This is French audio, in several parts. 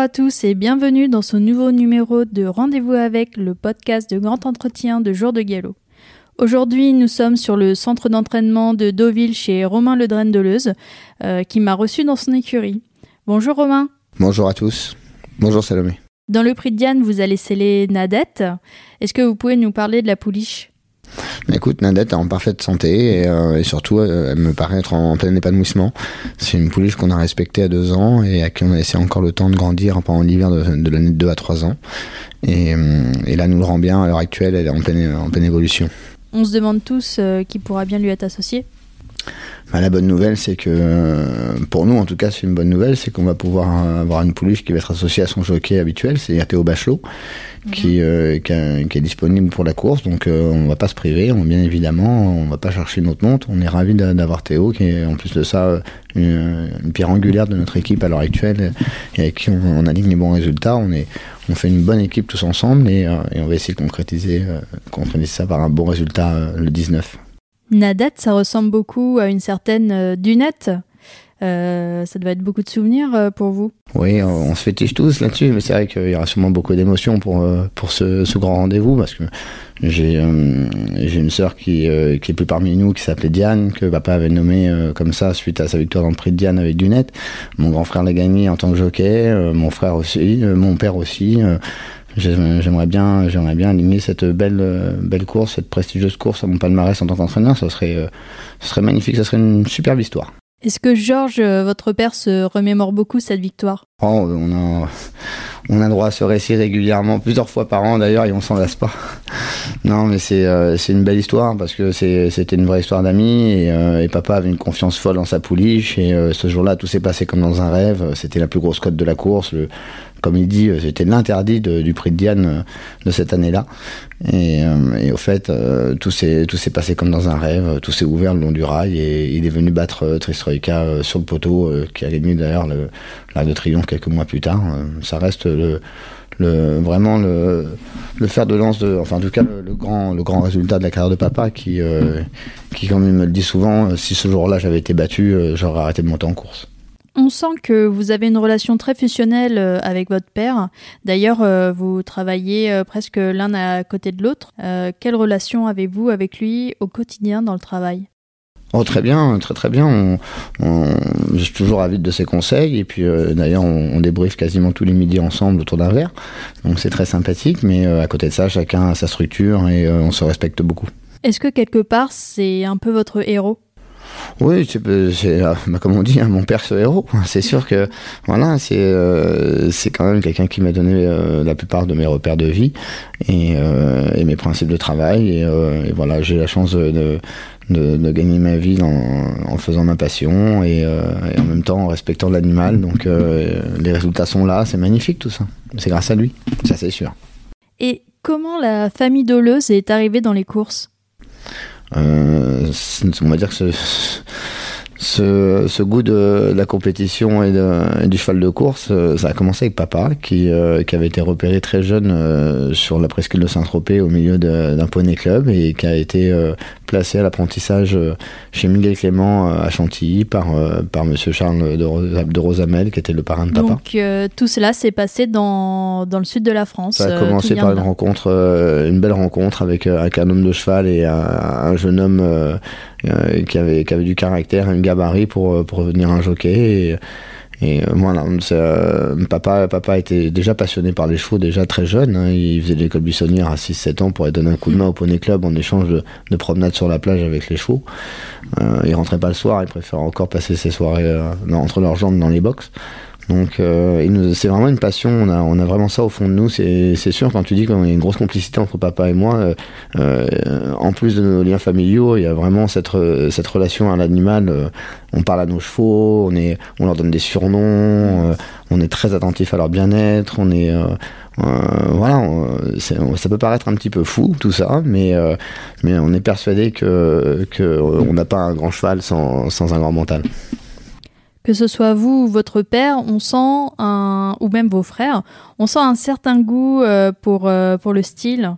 à tous et bienvenue dans ce nouveau numéro de Rendez-vous avec le podcast de grand entretien de Jour de Galop. Aujourd'hui, nous sommes sur le centre d'entraînement de Deauville chez Romain Ledren Deleuze, euh, qui m'a reçu dans son écurie. Bonjour Romain. Bonjour à tous. Bonjour Salomé. Dans le prix de Diane, vous allez sceller Nadette. Est-ce que vous pouvez nous parler de la pouliche? Écoute, Nadette est en parfaite santé et, euh, surtout, euh, elle me paraît être en, plein épanouissement. C'est une pouliche qu'on a respectée à deux ans et à qui on a laissé encore le temps de grandir pendant l'hiver de, l'année de deux à trois ans. Et, et, là, nous le rend bien. À l'heure actuelle, elle est en pleine évolution. On se demande tous qui pourra bien lui être associé bah, la bonne nouvelle, c'est que, pour nous en tout cas, c'est une bonne nouvelle, c'est qu'on va pouvoir avoir une pouliche qui va être associée à son jockey habituel, c'est-à-dire Théo Bachelot, mhm. qui, euh, qui, est disponible pour la course. Donc euh, on va pas se priver, on, bien évidemment, on va pas chercher une autre montre. On est ravi d'avoir Théo, qui est en plus de ça une, pierre angulaire de notre équipe à l'heure actuelle, et avec qui on, aligne les bons résultats. On est on fait une bonne équipe tous ensemble et, euh, et on va essayer de concrétiser, concrétiser ça par un bon résultat le 19. Nadette, ça ressemble beaucoup à une certaine euh, Dunette. Euh, ça doit être beaucoup de souvenirs euh, pour vous. Oui, on, se fétiche tous là-dessus, mais c'est vrai qu'il y aura sûrement beaucoup d'émotions pour, pour ce, grand rendez-vous, parce que j'ai j'ai une sœur qui, qui est plus parmi nous, qui s'appelait Diane, que papa avait nommée comme ça suite à sa victoire dans le prix de Diane avec Dunette. Mon grand frère l'a gagné en tant que jockey, mon frère aussi, mon père aussi. J'aimerais bien, j'aimerais bien aligner cette belle, belle course, cette prestigieuse course à mon palmarès en tant qu'entraîneur. Ça serait, ce serait magnifique, ça serait une superbe histoire. Est-ce que Georges, votre père, se remémore beaucoup cette victoire? Oh, on, a, on a droit à ce récit régulièrement, plusieurs fois par an d'ailleurs, et on s'en lasse pas. Non, mais c'est euh, c'est une belle histoire parce que c'était une vraie histoire d'amis et, euh, et, papa avait une confiance folle en sa pouliche et euh, ce jour-là tout s'est passé comme dans un rêve. C'était la plus grosse cote de la course. Le, comme il dit, c'était l'interdit du prix de Diane de cette année-là. Et, et, au fait, tout s'est passé comme dans un rêve. Tout s'est ouvert le long du rail et il est venu battre Tristroika sur le poteau qui a gagné d'ailleurs le l'arc de triomphe quelques mois plus tard. Ça reste le vraiment le, fer de lance, de, enfin en tout cas le, grand, résultat de la carrière de papa qui, euh, qui comme il me le dit souvent, euh, si ce jour-là j'avais été battu, euh, j'aurais arrêté de monter en course. On sent que vous avez une relation très fusionnelle avec votre père. D'ailleurs, vous travaillez presque l'un à côté de l'autre. Quelle relation avez-vous avec lui au quotidien dans le travail? Oh, très bien, très très bien. On, on, je suis toujours avide de ses conseils et puis euh, d'ailleurs on, on débriefe quasiment tous les midis ensemble autour d'un verre. Donc c'est très sympathique, mais euh, à côté de ça, chacun a sa structure et euh, on se respecte beaucoup. Est-ce que quelque part c'est un peu votre héros? Oui, c'est bah, comme on dit, hein, mon père ce héros. C'est sûr que voilà, c'est c'est quand même quelqu'un qui m'a donné la plupart de mes repères de vie et, et mes principes de travail. Et, et voilà, j'ai la chance de, de, gagner ma vie en, faisant ma passion et, euh, en même temps en respectant l'animal. Donc euh, les résultats sont là, c'est magnifique tout ça. C'est grâce à lui, ça c'est sûr. Et comment la famille Doleuse est arrivée dans les courses? euh, On va dire que ce, ce, ce, goût de, la compétition et, de, du cheval de course, euh, ça a commencé avec papa, qui, euh, qui avait été repéré très jeune euh, sur la presqu'île de Saint-Tropez au milieu d'un poney club et qui a été placé à l'apprentissage chez Miguel Clément à Chantilly par, par monsieur Charles de, de, Rosamel, qui était le parrain de papa. Donc tout cela s'est passé dans, dans, le sud de la France. Ça a commencé par une rencontre, une belle rencontre avec, avec un homme de cheval et un, un jeune homme qui, avait, qui avait du caractère, un gabarit pour, euh, pour devenir un jockey. Et, et euh, voilà, papa, papa était déjà passionné par les chevaux déjà très jeune. Hein. il faisait l'école buissonnière à 6-7 ans pour aller donner un coup de main au poney club en échange de, de promenades sur la plage avec les chevaux. Euh, il rentrait pas le soir, il préférait encore passer ses soirées entre leurs jambes dans les box. Donc euh, c'est vraiment une passion, on a, vraiment ça au fond de nous, c'est sûr, quand tu dis y a une grosse complicité entre papa et moi, euh, euh, en plus de nos liens familiaux, il y a vraiment cette, relation à l'animal, on parle à nos chevaux, on, leur donne des surnoms, on est très attentif à leur bien-être, on est... voilà, ça peut paraître un petit peu fou tout ça, mais, on est persuadé que, que on n'a pas un grand cheval sans un grand mental que ce soit vous ou votre père, on sent un, ou même vos frères, on sent un certain goût euh, pour, euh, pour le style.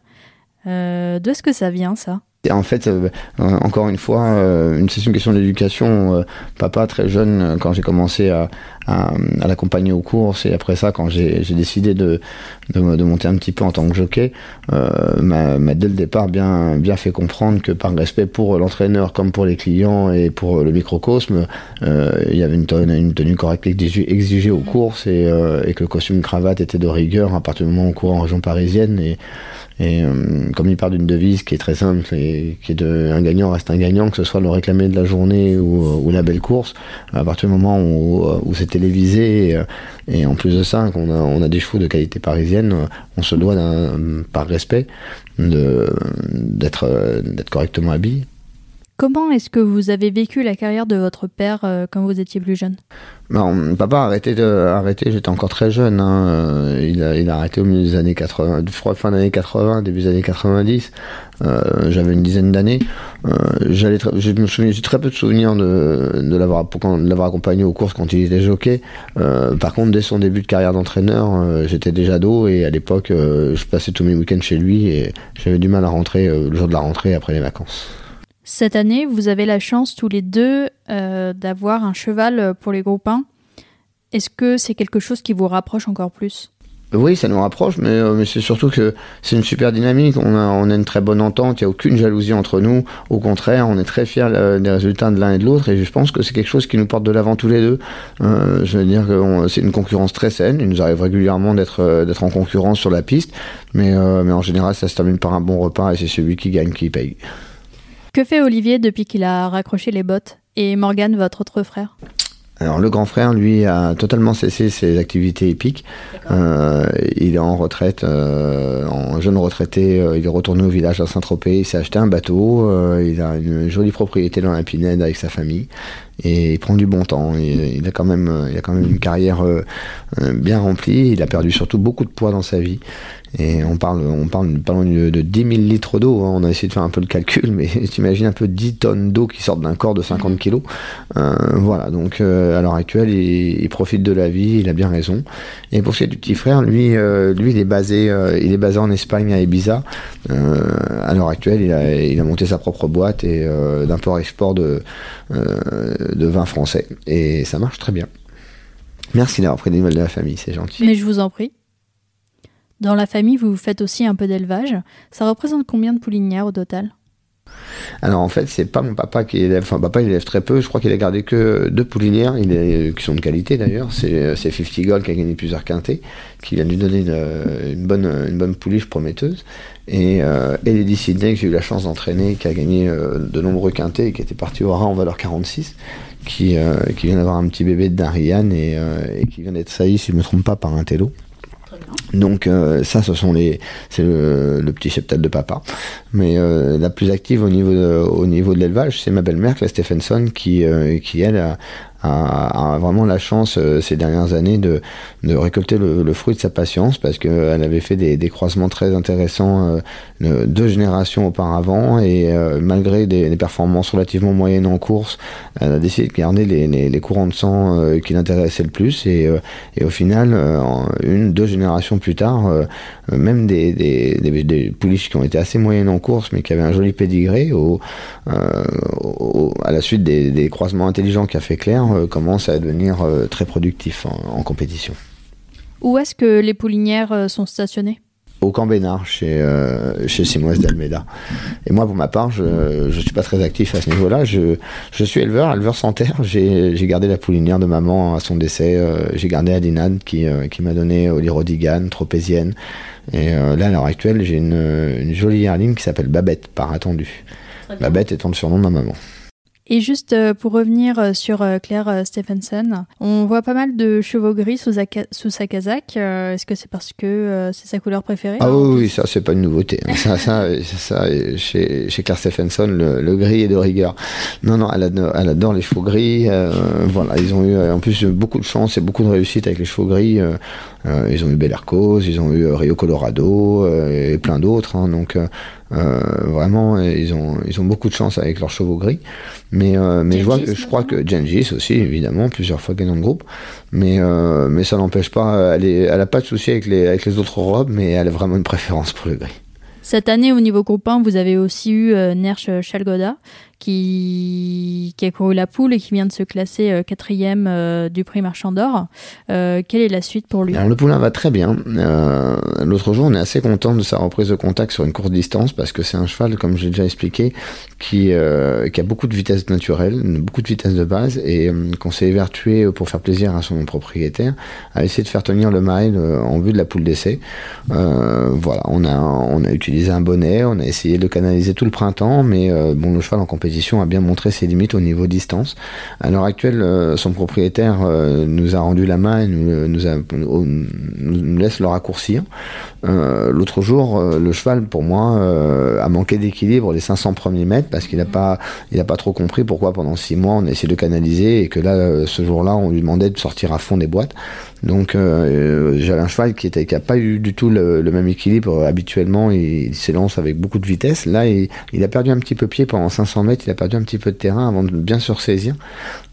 Euh, D'où est-ce que ça vient ça? En fait, encore une fois, c'est une question d'éducation. papa, très jeune, quand j'ai commencé à, à, l'accompagner aux courses. Et après ça, quand j'ai décidé de, de, monter un petit peu en tant que jockey, m'a dès le départ bien, bien fait comprendre que par respect pour l'entraîneur comme pour les clients et pour le microcosme, il y avait une, tenue correcte exigée, aux courses et, que le costume cravate était de rigueur à partir du moment où on court en région parisienne. Et, euh, comme il part d'une devise qui est très simple et qui est de un gagnant reste un gagnant, que ce soit le réclamé de la journée ou, la belle course, à partir du moment où, où télévisé et, en plus de ça, on a des chevaux de qualité parisienne, on se doit par respect d'être correctement habillé. Comment est-ce que vous avez vécu la carrière de votre père euh, quand vous étiez plus jeune? Non, Papa a arrêté, de, j'étais encore très jeune. Hein. Euh, il, a, arrêté au milieu des années 80, fin des années 80, début des années 90. Euh, J'avais une dizaine d'années. J'ai très peu de souvenirs de, l'avoir, accompagné aux courses quand il était jockey. Par contre, dès son début de carrière d'entraîneur, j'étais déjà ado et à l'époque, je passais tous mes week-ends chez lui et j'avais du mal à rentrer le jour de la rentrée après les vacances. Cette année, vous avez la chance tous les deux euh, d'avoir un cheval pour les groupes 1. Est-ce que c'est quelque chose qui vous rapproche encore plus? Oui, ça nous rapproche, mais, euh, mais c'est surtout que c'est une super dynamique. On a, une très bonne entente, il n'y a aucune jalousie entre nous. Au contraire, on est très fiers euh, des résultats de l'un et de l'autre, et je pense que c'est quelque chose qui nous porte de l'avant tous les deux. je veux dire que c'est une concurrence très saine. Il nous arrive régulièrement d'être d'être en concurrence sur la piste, mais, mais en général, ça se termine par un bon repas, et c'est celui qui gagne qui paye. Que fait Olivier depuis qu'il a raccroché les bottes Et Morgan, votre autre frère? Alors le grand frère, lui, a totalement cessé ses activités épiques. Euh, il est en retraite, euh, en jeune retraité. Euh, il est retourné au village à Saint-Tropez. Il s'est acheté un bateau. il a une jolie propriété dans la Pinède avec sa famille et il prend du bon temps. Il, il, a quand même, il a quand même une carrière bien remplie. Il a perdu surtout beaucoup de poids dans sa vie et on parle, on parle de, de 10 000 litres d'eau. Hein. On a essayé de faire un peu le calcul, mais t'imagines un peu 10 tonnes d'eau qui sortent d'un corps de 50 kilos. Euh, voilà, donc euh, à l'heure actuelle, il, profite de la vie, il a bien raison. Et pour ce qui est du petit frère, lui, euh, lui il, est basé, il est basé en Espagne, à Ibiza. à l'heure actuelle, il a, il a monté sa propre boîte et d'import-export de, de vin français. Et ça marche très bien. Merci d'avoir pris des nouvelles de la famille, c'est gentil. Mais je vous en prie. Dans la famille, vous faites aussi un peu d'élevage. Ça représente combien de poulinières au total? Alors en fait, c'est pas mon papa qui élève. Enfin, papa il élève très peu. Je crois qu'il a gardé que deux poulinières, est, qui sont de qualité d'ailleurs. C'est 50 Gold qui a gagné plusieurs quintés, qui vient lui donner une, bonne, une bonne pouliche prometteuse. Et, euh, Lady que j'ai eu la chance d'entraîner, qui a gagné euh, de nombreux quintés et qui était parti au rat en valeur 46, qui, euh, qui vient d'avoir un petit bébé de Darian et, euh, qui vient d'être sailli, si je ne me trompe pas, par un télo. Donc euh, ça, ce sont les, c'est le, petit cheptel de papa. Mais euh, la plus active au niveau de, au niveau de l'élevage, c'est ma belle-mère, Claire Stephenson, qui, euh, qui elle a, a, vraiment la chance euh, ces dernières années de, de récolter le, le, fruit de sa patience parce qu'elle avait fait des, des, croisements très intéressants euh, deux générations auparavant et euh, malgré des, des, performances relativement moyennes en course, elle a décidé de garder les, les, les courants de sang qui l'intéressaient le plus et, et au final, une, deux générations plus tard, même des, des, des, pouliches qui ont été assez moyennes en course mais qui avaient un joli pédigré au, au, à la suite des, des croisements intelligents qu'a fait Claire, euh, commence à devenir euh, très productif en, compétition. Où est-ce que les poulinières euh, sont stationnées? Au Camp Bénard, chez, chez Simoes d'Almeida. Et moi, pour ma part, je ne suis pas très actif à ce niveau-là. Je, je suis éleveur, éleveur sans terre. J'ai gardé la poulinière de maman à son décès. j'ai gardé Adinade qui, qui m'a donné Rodigan, Tropézienne. Et là, à l'heure actuelle, j'ai une, une, jolie herline qui s'appelle Babette, par attendu. Babette étant le surnom de ma maman. Et juste euh, pour revenir euh, sur euh, Claire Stephenson, on voit pas mal de chevaux gris sous, sous sa casaque. Est-ce que c'est parce que c'est sa couleur préférée Ah oui, ça c'est pas une nouveauté. Hein. ça, ça, ça, chez, chez Claire Stephenson, le, gris est de rigueur. Non, non, elle adore, elle adore les chevaux gris. voilà, ils ont eu en plus beaucoup de chance et beaucoup de réussite avec les chevaux gris. Ils ont eu Bellercos, ils ont eu Rio Colorado et plein d'autres. Hein, donc euh, vraiment, ils ont, ils ont beaucoup de chance avec leurs chevaux gris. Mais, euh, mais je, vois, je crois que Gengis aussi, évidemment, plusieurs fois gagnant de groupe. Mais, euh, mais ça n'empêche pas, elle, est, elle a pas de souci avec les, avec les autres robes, mais elle a vraiment une préférence pour le gris. Cette année, au niveau groupe 1, vous avez aussi eu Nerch Chalgoda, qui, a couru la poule et qui vient de se classer quatrième du prix Marchand d'Or. quelle est la suite pour lui? Alors le poulain va très bien. L'autre jour, on est assez content de sa reprise de contact sur une courte distance parce que c'est un cheval, comme j'ai déjà expliqué, qui, a beaucoup de vitesse naturelle, beaucoup de vitesse de base et qu'on s'est évertué pour faire plaisir à son propriétaire à essayer de faire tenir le mile en vue de la poule d'essai. voilà, on a, utilisé un bonnet, on a essayé de canaliser tout le printemps, mais euh, bon, le cheval en compétition a bien montré ses limites au niveau distance. À l'heure actuelle, euh, son propriétaire euh, nous a rendu la main et nous, nous, laisse le raccourcir. L'autre jour, le cheval, pour moi, a manqué d'équilibre les 500 premiers mètres parce qu'il n'a pas, il pas trop compris pourquoi pendant six mois on a de canaliser et que là, ce jour-là, on lui demandait de sortir à fond des boîtes. Donc j'avais un cheval qui était qui a pas eu du tout le, même équilibre habituellement. Il s'élance avec beaucoup de vitesse. Là, il, il, a perdu un petit peu pied pendant 500 mètres. Il a perdu un petit peu de terrain avant de bien se ressaisir.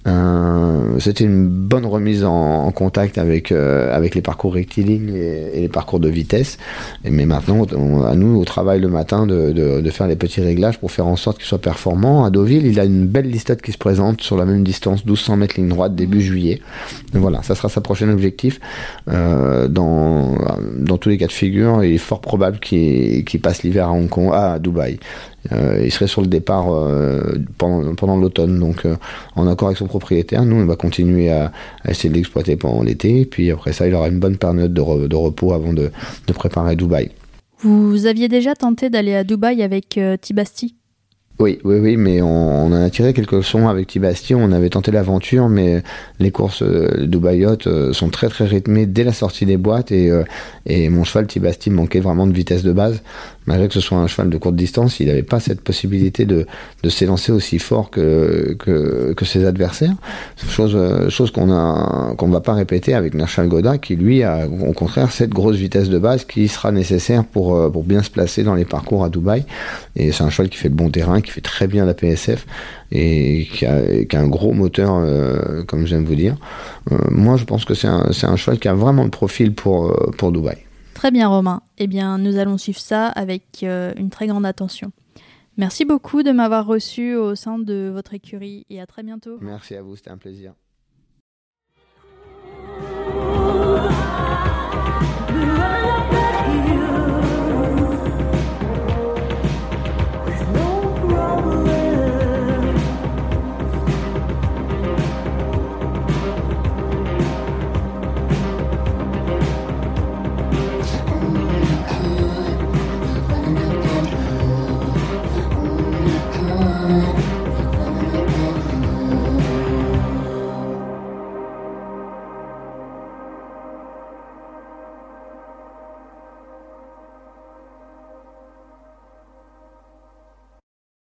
Euh, c'était une bonne remise en, contact avec euh, avec les parcours rectilignes et, les parcours de vitesse. mais maintenant, à nous, au travail le matin, de, de, faire les petits réglages pour faire en sorte qu'il soit performant. À Deauville, il a une belle listette qui se présente sur la même distance, 1200 mètres ligne droite, début juillet. voilà, ça sera sa prochaine objectif. Euh, dans, dans tous les cas de figure, il est fort probable qu'il passe l'hiver à Hong Kong, à Dubaï. Il serait sur le départ pendant, pendant l'automne. Donc, en accord avec son propriétaire, nous, on va continuer à, essayer de l'exploiter pendant l'été. Puis après ça, il aura une bonne période de, de repos avant de, de, préparer Dubaï. Vous aviez déjà tenté d'aller à Dubaï avec Tibasti oui, oui, oui, mais on, on, a tiré quelques leçons avec Tibasti. On avait tenté l'aventure, mais les courses de Dubaï sont très très rythmées dès la sortie des boîtes et, et mon cheval Tibasti manquait vraiment de vitesse de base malgré que ce soit un cheval de courte distance, il n'avait pas cette possibilité de, de s'élancer aussi fort que, que, que, ses adversaires. Chose, chose qu'on a qu'on ne va pas répéter avec Nerchal Goda, qui lui a au contraire cette grosse vitesse de base qui sera nécessaire pour, euh, pour bien se placer dans les parcours à Dubaï. Et c'est un cheval qui fait le bon terrain, fait très bien la PSF et qui a, qui a un gros moteur, euh, comme j'aime vous dire. Euh, moi, je pense que c'est un, un cheval qui a vraiment le profil pour, pour Dubaï. Très bien Romain. Eh bien, nous allons suivre ça avec euh, une très grande attention. Merci beaucoup de m'avoir reçu au sein de votre écurie et à très bientôt. Merci à vous, c'était un plaisir.